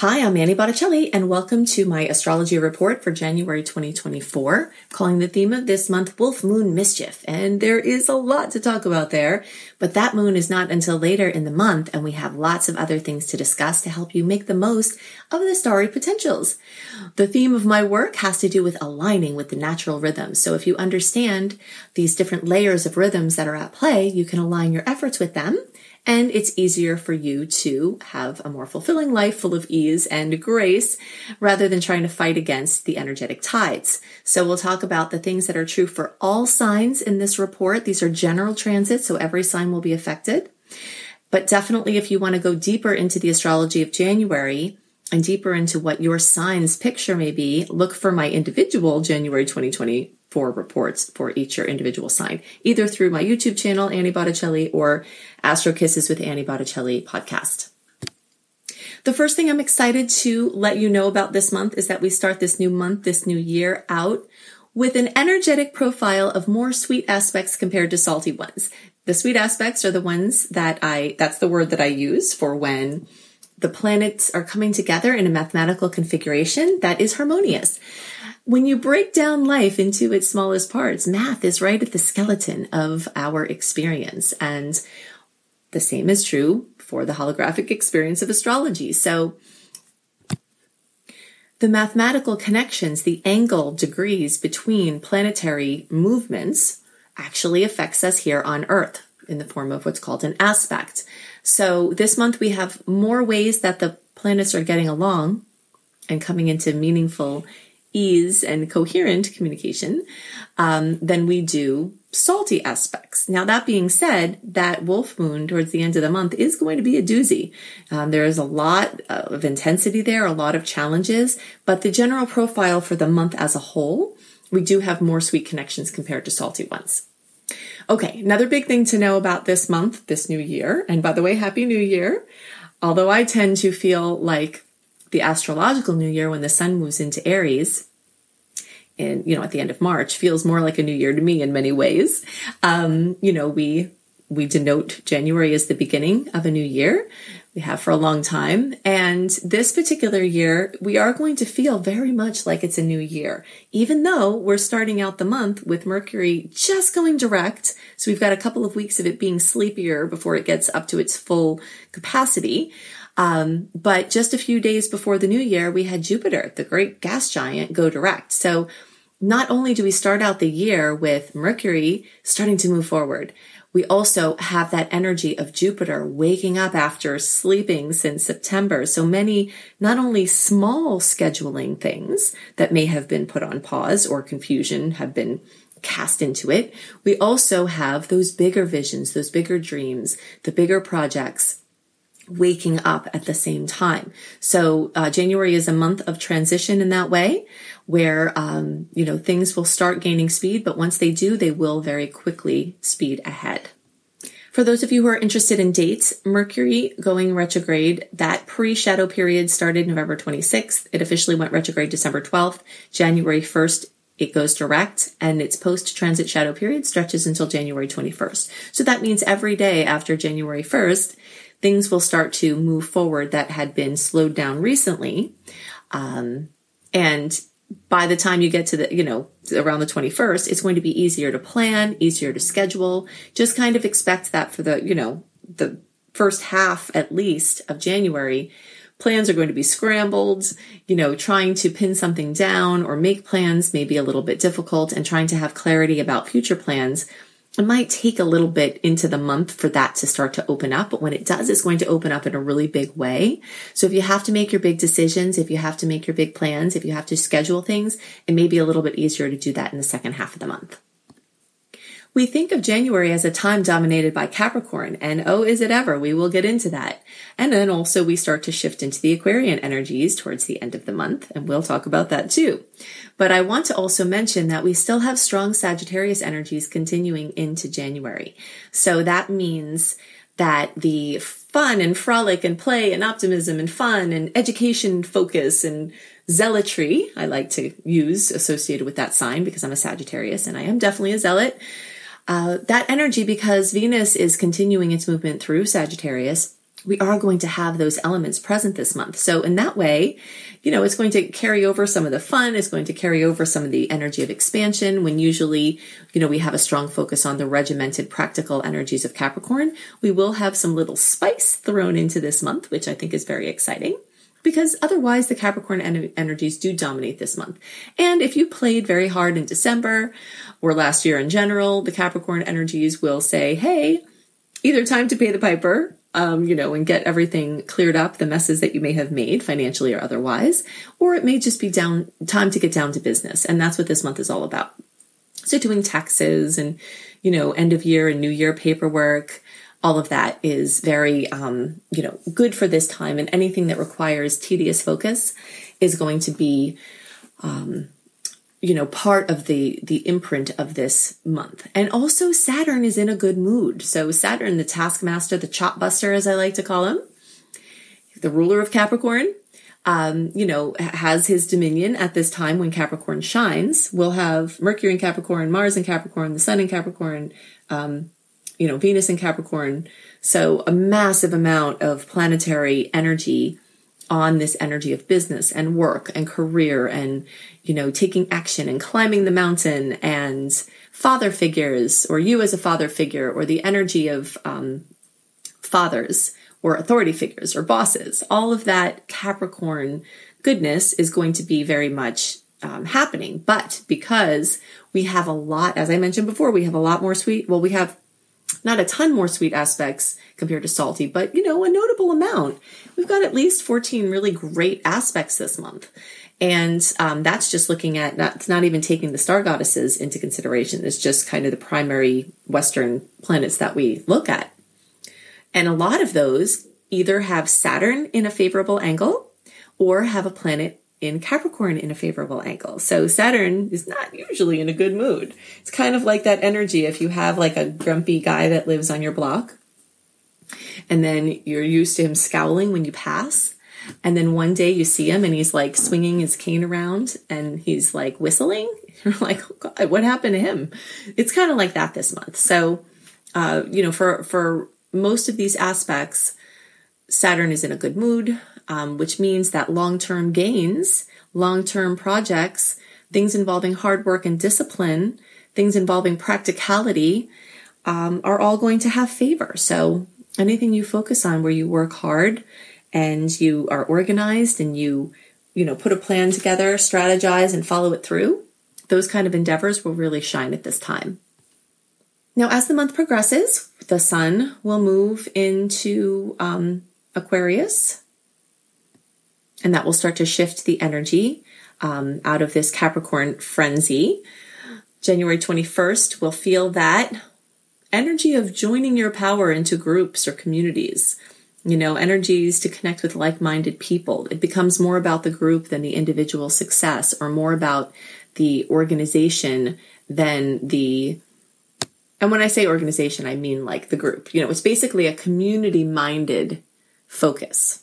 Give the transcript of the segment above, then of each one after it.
Hi, I'm Annie Botticelli, and welcome to my astrology report for January 2024, calling the theme of this month Wolf Moon Mischief. And there is a lot to talk about there, but that moon is not until later in the month, and we have lots of other things to discuss to help you make the most of the starry potentials. The theme of my work has to do with aligning with the natural rhythms. So if you understand these different layers of rhythms that are at play, you can align your efforts with them and it's easier for you to have a more fulfilling life full of ease and grace rather than trying to fight against the energetic tides. So we'll talk about the things that are true for all signs in this report. These are general transits, so every sign will be affected. But definitely if you want to go deeper into the astrology of January, and deeper into what your sign's picture may be, look for my individual January 2020 for reports for each your individual sign, either through my YouTube channel, Annie Botticelli, or Astro Kisses with Annie Botticelli podcast. The first thing I'm excited to let you know about this month is that we start this new month, this new year out with an energetic profile of more sweet aspects compared to salty ones. The sweet aspects are the ones that I, that's the word that I use for when the planets are coming together in a mathematical configuration that is harmonious. When you break down life into its smallest parts, math is right at the skeleton of our experience. And the same is true for the holographic experience of astrology. So the mathematical connections, the angle degrees between planetary movements actually affects us here on Earth in the form of what's called an aspect. So this month we have more ways that the planets are getting along and coming into meaningful ease and coherent communication um, than we do salty aspects. Now, that being said, that wolf moon towards the end of the month is going to be a doozy. Um, there is a lot of intensity there, a lot of challenges, but the general profile for the month as a whole, we do have more sweet connections compared to salty ones. Okay, another big thing to know about this month, this new year, and by the way, Happy New Year. Although I tend to feel like the astrological new year when the sun moves into Aries, and you know at the end of March feels more like a new year to me in many ways. Um, you know, we we denote January as the beginning of a new year. We have for a long time. And this particular year, we are going to feel very much like it's a new year, even though we're starting out the month with Mercury just going direct. So we've got a couple of weeks of it being sleepier before it gets up to its full capacity. Um, but just a few days before the new year, we had Jupiter, the great gas giant, go direct. So not only do we start out the year with Mercury starting to move forward, we also have that energy of Jupiter waking up after sleeping since September. So many, not only small scheduling things that may have been put on pause or confusion have been cast into it. We also have those bigger visions, those bigger dreams, the bigger projects waking up at the same time. So uh, January is a month of transition in that way, where um, you know things will start gaining speed, but once they do, they will very quickly speed ahead. For those of you who are interested in dates, Mercury going retrograde, that pre-shadow period started November 26th. It officially went retrograde December 12th. January 1st, it goes direct and its post transit shadow period stretches until January 21st. So that means every day after January 1st, things will start to move forward that had been slowed down recently. Um, and by the time you get to the, you know, around the 21st, it's going to be easier to plan, easier to schedule. Just kind of expect that for the, you know, the first half at least of January. Plans are going to be scrambled, you know, trying to pin something down or make plans may be a little bit difficult and trying to have clarity about future plans it might take a little bit into the month for that to start to open up, but when it does, it's going to open up in a really big way. So if you have to make your big decisions, if you have to make your big plans, if you have to schedule things, it may be a little bit easier to do that in the second half of the month. We think of January as a time dominated by Capricorn, and oh, is it ever? We will get into that. And then also we start to shift into the Aquarian energies towards the end of the month, and we'll talk about that too. But I want to also mention that we still have strong Sagittarius energies continuing into January. So that means that the fun and frolic and play and optimism and fun and education focus and zealotry I like to use associated with that sign because I'm a Sagittarius and I am definitely a zealot uh, that energy, because Venus is continuing its movement through Sagittarius, we are going to have those elements present this month. So in that way, you know, it's going to carry over some of the fun. It's going to carry over some of the energy of expansion when usually, you know, we have a strong focus on the regimented practical energies of Capricorn. We will have some little spice thrown into this month, which I think is very exciting because otherwise the Capricorn en- energies do dominate this month. And if you played very hard in December or last year in general, the Capricorn energies will say, Hey, either time to pay the piper um, you know, and get everything cleared up, the messes that you may have made financially or otherwise, or it may just be down time to get down to business. And that's what this month is all about. So doing taxes and, you know, end of year and new year paperwork, all of that is very, um, you know, good for this time. And anything that requires tedious focus is going to be, um, you know part of the the imprint of this month and also saturn is in a good mood so saturn the taskmaster the chop buster as i like to call him the ruler of capricorn um, you know has his dominion at this time when capricorn shines we'll have mercury in capricorn mars in capricorn the sun in capricorn um, you know venus in capricorn so a massive amount of planetary energy on this energy of business and work and career and, you know, taking action and climbing the mountain and father figures or you as a father figure or the energy of um, fathers or authority figures or bosses. All of that Capricorn goodness is going to be very much um, happening. But because we have a lot, as I mentioned before, we have a lot more sweet, well, we have not a ton more sweet aspects compared to salty, but you know, a notable amount. We've got at least 14 really great aspects this month. And um, that's just looking at, that's not even taking the star goddesses into consideration. It's just kind of the primary Western planets that we look at. And a lot of those either have Saturn in a favorable angle or have a planet in Capricorn in a favorable angle. So Saturn is not usually in a good mood. It's kind of like that energy if you have like a grumpy guy that lives on your block and then you're used to him scowling when you pass. And then one day you see him and he's like swinging his cane around and he's like whistling. You're like, oh God, what happened to him? It's kind of like that this month. So, uh, you know, for, for most of these aspects, Saturn is in a good mood um, which means that long term gains, long term projects, things involving hard work and discipline, things involving practicality, um, are all going to have favor. So anything you focus on where you work hard and you are organized and you, you know, put a plan together, strategize and follow it through, those kind of endeavors will really shine at this time. Now, as the month progresses, the sun will move into um, Aquarius and that will start to shift the energy um, out of this Capricorn frenzy. January 21st, we'll feel that energy of joining your power into groups or communities. You know, energies to connect with like minded people. It becomes more about the group than the individual success, or more about the organization than the and when I say organization, I mean like the group. You know, it's basically a community minded focus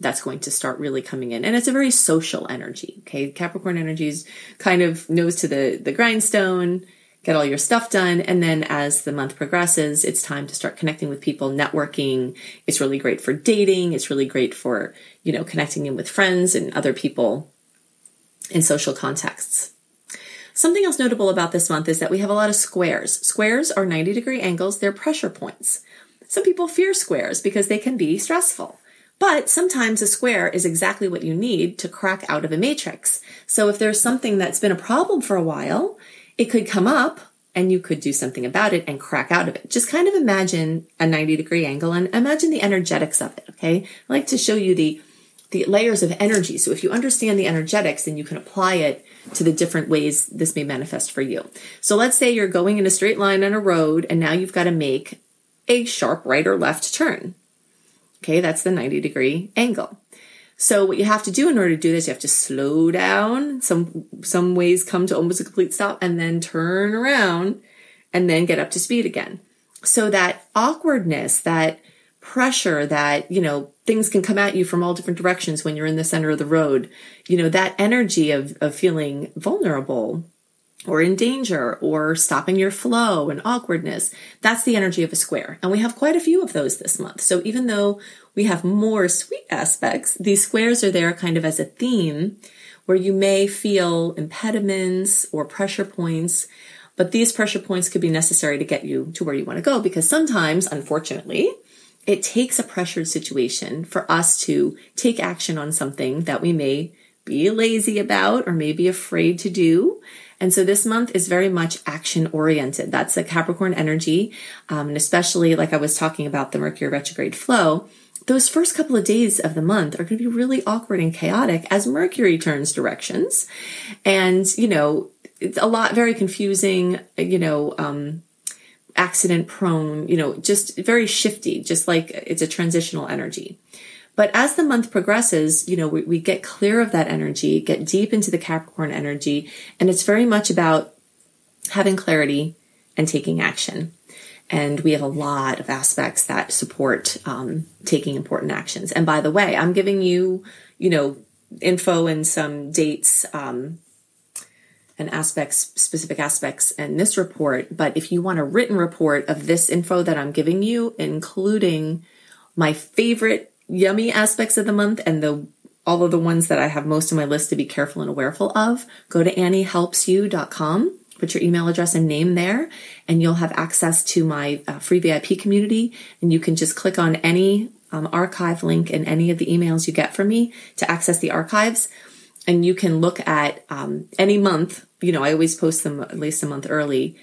that's going to start really coming in. And it's a very social energy. Okay. Capricorn energies kind of nose to the, the grindstone, get all your stuff done. And then as the month progresses, it's time to start connecting with people, networking. It's really great for dating. It's really great for, you know, connecting in with friends and other people in social contexts. Something else notable about this month is that we have a lot of squares. Squares are 90 degree angles. They're pressure points. Some people fear squares because they can be stressful. But sometimes a square is exactly what you need to crack out of a matrix. So if there's something that's been a problem for a while, it could come up and you could do something about it and crack out of it. Just kind of imagine a 90 degree angle and imagine the energetics of it. Okay. I like to show you the, the layers of energy. So if you understand the energetics, then you can apply it to the different ways this may manifest for you. So let's say you're going in a straight line on a road and now you've got to make a sharp right or left turn. Okay, that's the 90 degree angle. So what you have to do in order to do this, you have to slow down. Some some ways come to almost a complete stop and then turn around and then get up to speed again. So that awkwardness, that pressure that, you know, things can come at you from all different directions when you're in the center of the road, you know, that energy of, of feeling vulnerable or in danger or stopping your flow and awkwardness. That's the energy of a square. And we have quite a few of those this month. So even though we have more sweet aspects, these squares are there kind of as a theme where you may feel impediments or pressure points. But these pressure points could be necessary to get you to where you want to go because sometimes, unfortunately, it takes a pressured situation for us to take action on something that we may be lazy about or maybe afraid to do. And so this month is very much action oriented. That's the Capricorn energy. Um, and especially like I was talking about the Mercury retrograde flow, those first couple of days of the month are going to be really awkward and chaotic as Mercury turns directions. And, you know, it's a lot very confusing, you know, um, accident prone, you know, just very shifty, just like it's a transitional energy. But as the month progresses, you know, we, we get clear of that energy, get deep into the Capricorn energy, and it's very much about having clarity and taking action. And we have a lot of aspects that support um, taking important actions. And by the way, I'm giving you, you know, info and some dates um, and aspects, specific aspects in this report. But if you want a written report of this info that I'm giving you, including my favorite yummy aspects of the month and the all of the ones that I have most on my list to be careful and awareful of, go to anniehelpsyou.com, put your email address and name there, and you'll have access to my uh, free VIP community. And you can just click on any um, archive link in any of the emails you get from me to access the archives. And you can look at um, any month. You know, I always post them at least a month early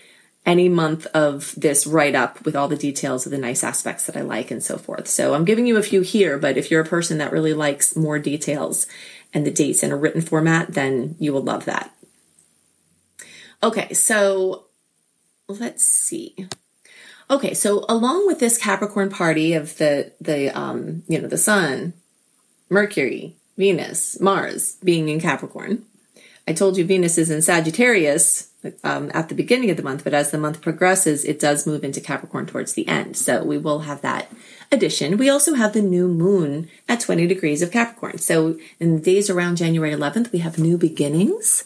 any month of this write up with all the details of the nice aspects that I like and so forth. So I'm giving you a few here, but if you're a person that really likes more details and the dates in a written format, then you will love that. Okay, so let's see. Okay, so along with this Capricorn party of the the um, you know, the sun, Mercury, Venus, Mars being in Capricorn. I told you Venus is in Sagittarius, um, at the beginning of the month, but as the month progresses, it does move into Capricorn towards the end. So we will have that addition. We also have the new moon at 20 degrees of Capricorn. So in the days around January 11th, we have new beginnings,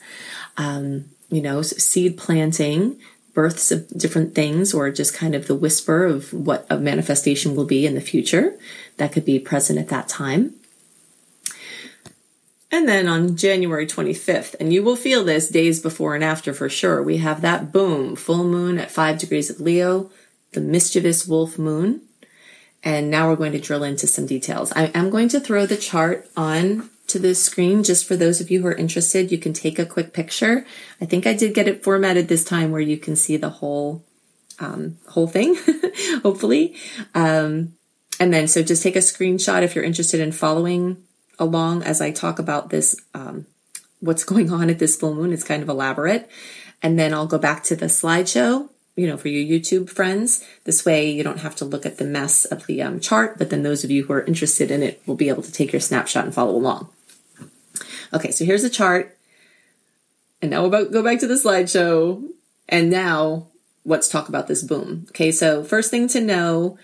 um, you know, seed planting, births of different things, or just kind of the whisper of what a manifestation will be in the future that could be present at that time. And then on January 25th, and you will feel this days before and after for sure, we have that boom, full moon at five degrees of Leo, the mischievous wolf moon. And now we're going to drill into some details. I am going to throw the chart on to the screen just for those of you who are interested. You can take a quick picture. I think I did get it formatted this time where you can see the whole um, whole thing, hopefully. Um, and then so just take a screenshot if you're interested in following along as I talk about this, um, what's going on at this full moon. It's kind of elaborate. And then I'll go back to the slideshow, you know, for your YouTube friends. This way you don't have to look at the mess of the um, chart, but then those of you who are interested in it will be able to take your snapshot and follow along. Okay, so here's the chart. And now we'll go back to the slideshow. And now let's talk about this boom. Okay, so first thing to know,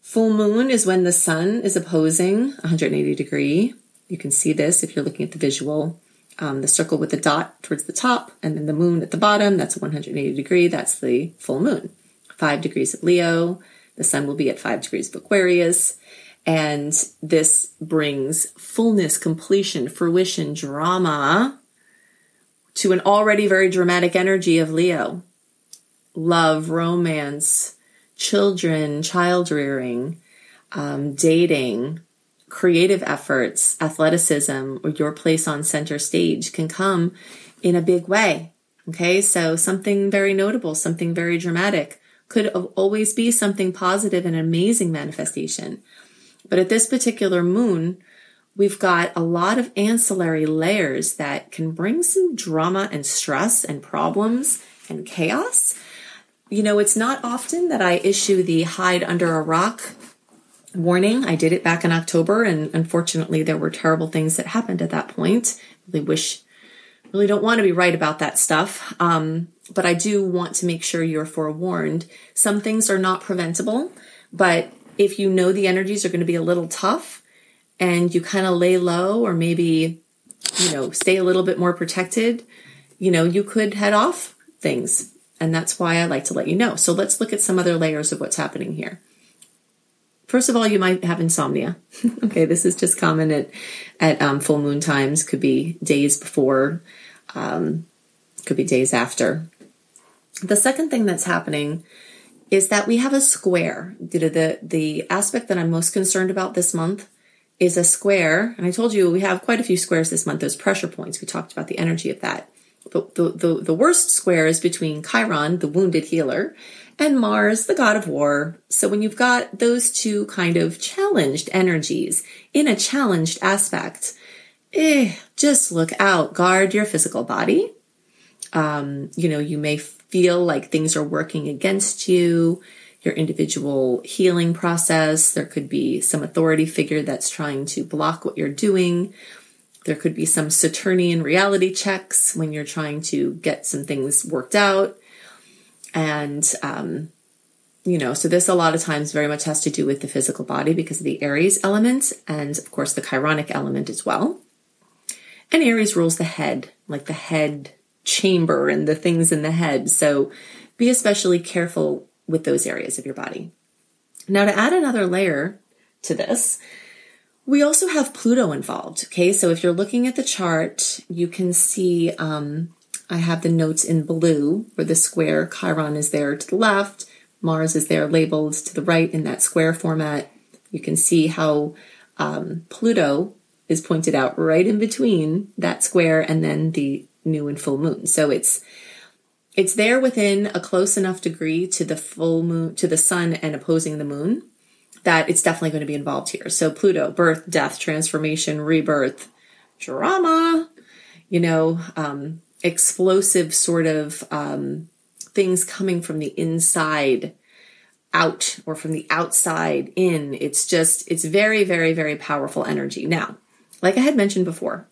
full moon is when the sun is opposing 180 degree you can see this if you're looking at the visual. Um, the circle with the dot towards the top and then the moon at the bottom, that's 180 degree. That's the full moon. Five degrees of Leo. The sun will be at five degrees of Aquarius. And this brings fullness, completion, fruition, drama to an already very dramatic energy of Leo. Love, romance, children, child rearing, um, dating, creative efforts, athleticism, or your place on center stage can come in a big way. Okay, so something very notable, something very dramatic could always be something positive and amazing manifestation. But at this particular moon, we've got a lot of ancillary layers that can bring some drama and stress and problems and chaos. You know, it's not often that I issue the hide under a rock warning. I did it back in October, and unfortunately, there were terrible things that happened at that point. Really wish, really don't want to be right about that stuff. Um, but I do want to make sure you're forewarned. Some things are not preventable, but if you know the energies are going to be a little tough and you kind of lay low or maybe, you know, stay a little bit more protected, you know, you could head off things. And that's why I like to let you know. So let's look at some other layers of what's happening here. First of all, you might have insomnia. okay, this is just common at at um, full moon times. Could be days before, um, could be days after. The second thing that's happening is that we have a square. The the aspect that I'm most concerned about this month is a square, and I told you we have quite a few squares this month. Those pressure points. We talked about the energy of that. But the, the, the worst square is between Chiron, the wounded healer, and Mars, the god of war. So when you've got those two kind of challenged energies in a challenged aspect, eh, just look out, guard your physical body. Um, you know, you may feel like things are working against you, your individual healing process. There could be some authority figure that's trying to block what you're doing. There could be some Saturnian reality checks when you're trying to get some things worked out. And, um, you know, so this a lot of times very much has to do with the physical body because of the Aries element and, of course, the Chironic element as well. And Aries rules the head, like the head chamber and the things in the head. So be especially careful with those areas of your body. Now, to add another layer to this, we also have Pluto involved. Okay, so if you're looking at the chart, you can see um, I have the notes in blue where the square Chiron is there to the left, Mars is there labeled to the right in that square format. You can see how um, Pluto is pointed out right in between that square and then the new and full moon. So it's it's there within a close enough degree to the full moon to the sun and opposing the moon that it's definitely going to be involved here. So Pluto, birth, death, transformation, rebirth, drama, you know, um, explosive sort of um, things coming from the inside out or from the outside in. It's just, it's very, very, very powerful energy. Now, like I had mentioned before,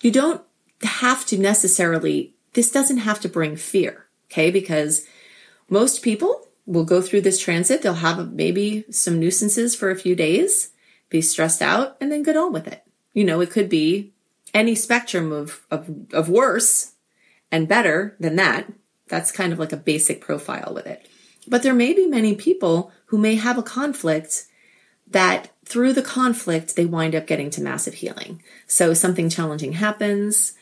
you don't have to necessarily, this doesn't have to bring fear, okay? Because most people will go through this transit. They'll have maybe some nuisances for a few days, be stressed out, and then get on with it. You know, it could be any spectrum of, of, of worse and better than that. That's kind of like a basic profile with it. But there may be many people who may have a conflict that through the conflict, they wind up getting to massive healing. So something challenging happens.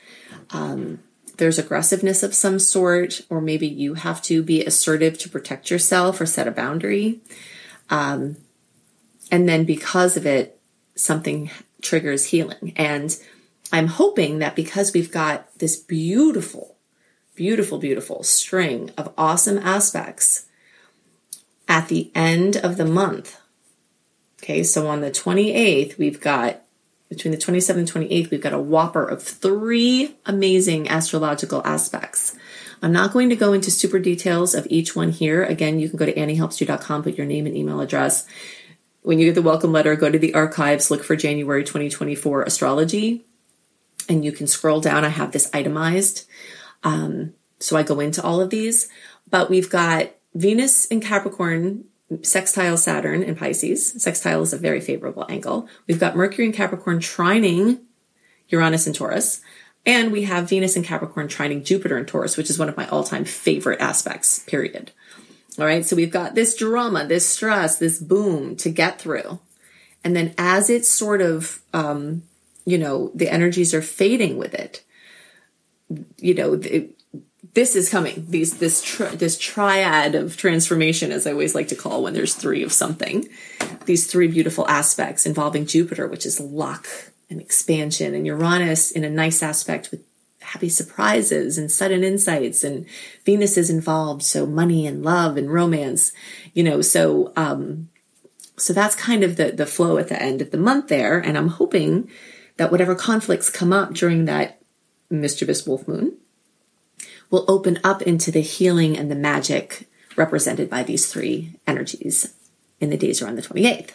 Um, there's aggressiveness of some sort, or maybe you have to be assertive to protect yourself or set a boundary. Um, and then because of it, something triggers healing. And I'm hoping that because we've got this beautiful, beautiful, beautiful string of awesome aspects at the end of the month. Okay, so on the 28th, we've got between the 27th and 28th, we've got a whopper of three amazing astrological aspects. I'm not going to go into super details of each one here. Again, you can go to anniehelpsyou.com, put your name and email address. When you get the welcome letter, go to the archives, look for January 2024 astrology and you can scroll down. I have this itemized. Um, so I go into all of these, but we've got Venus in Capricorn, sextile Saturn in Pisces. Sextile is a very favorable angle. We've got Mercury in Capricorn trining Uranus in Taurus. And we have Venus in Capricorn trining Jupiter in Taurus, which is one of my all time favorite aspects, period. All right. So we've got this drama, this stress, this boom to get through. And then as it's sort of, um, you know, the energies are fading with it. You know, it, this is coming. These this tri- this triad of transformation, as I always like to call when there's three of something. These three beautiful aspects involving Jupiter, which is luck and expansion, and Uranus in a nice aspect with happy surprises and sudden insights, and Venus is involved, so money and love and romance. You know, so um, so that's kind of the the flow at the end of the month there, and I'm hoping that whatever conflicts come up during that mischievous wolf moon will open up into the healing and the magic represented by these three energies in the days around the 28th.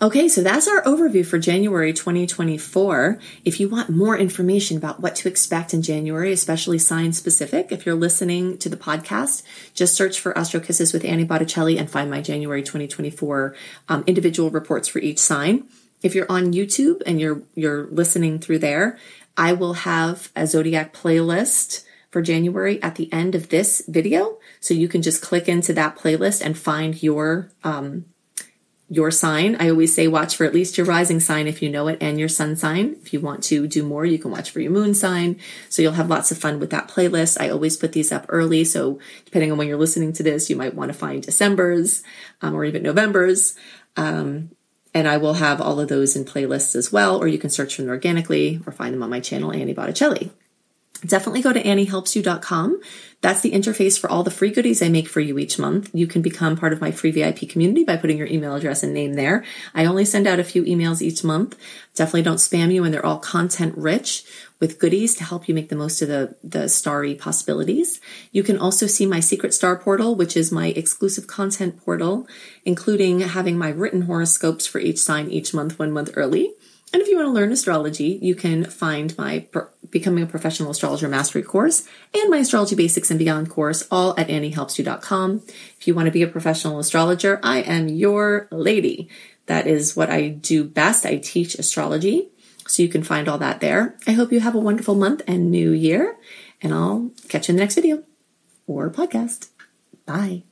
Okay, so that's our overview for January 2024. If you want more information about what to expect in January, especially sign specific, if you're listening to the podcast, just search for Astro Kisses with Annie Botticelli and find my January 2024 um, individual reports for each sign. If you're on YouTube and you're you're listening through there, I will have a zodiac playlist for January at the end of this video. So you can just click into that playlist and find your um, your sign. I always say watch for at least your rising sign if you know it and your sun sign. If you want to do more, you can watch for your moon sign. So you'll have lots of fun with that playlist. I always put these up early. So depending on when you're listening to this, you might want to find December's um, or even November's. Um, and I will have all of those in playlists as well, or you can search for them organically or find them on my channel, Annie Botticelli definitely go to anniehelpsyou.com. That's the interface for all the free goodies I make for you each month. You can become part of my free VIP community by putting your email address and name there. I only send out a few emails each month. Definitely don't spam you and they're all content rich with goodies to help you make the most of the, the starry possibilities. You can also see my secret star portal, which is my exclusive content portal, including having my written horoscopes for each sign each month, one month early. And if you want to learn astrology, you can find my Becoming a Professional Astrologer Mastery course and my Astrology Basics and Beyond course, all at AnnieHelpsYou.com. If you want to be a professional astrologer, I am your lady. That is what I do best. I teach astrology. So you can find all that there. I hope you have a wonderful month and new year, and I'll catch you in the next video or podcast. Bye.